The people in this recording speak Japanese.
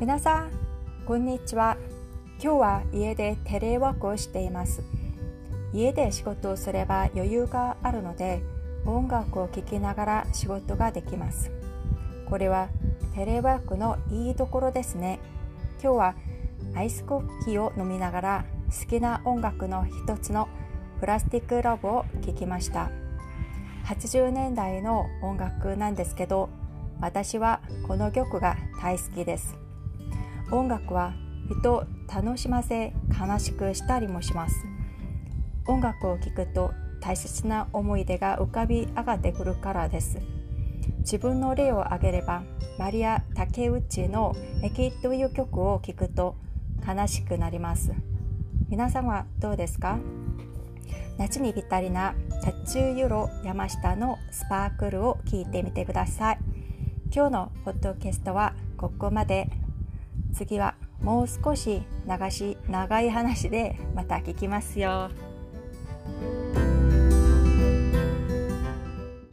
皆さん、こんにちは。今日は家でテレワークをしています。家で仕事をすれば余裕があるので、音楽を聴きながら仕事ができます。これはテレワークのいいところですね。今日はアイスコーヒーを飲みながら好きな音楽の一つのプラスティックラブを聴きました。80年代の音楽なんですけど、私はこの曲が大好きです。音楽は人を楽しませ悲しくしたりもします。音楽を聴くと大切な思い出が浮かび上がってくるからです。自分の例を挙げれば、マリア・竹内の「駅」という曲を聴くと悲しくなります。皆さんはどうですか？夏にぴったりなタチューユロ山下のスパークルを聴いてみてください。今日のポッドキャストはここまで。次はもう少し流し長い話でまた聞きますよ。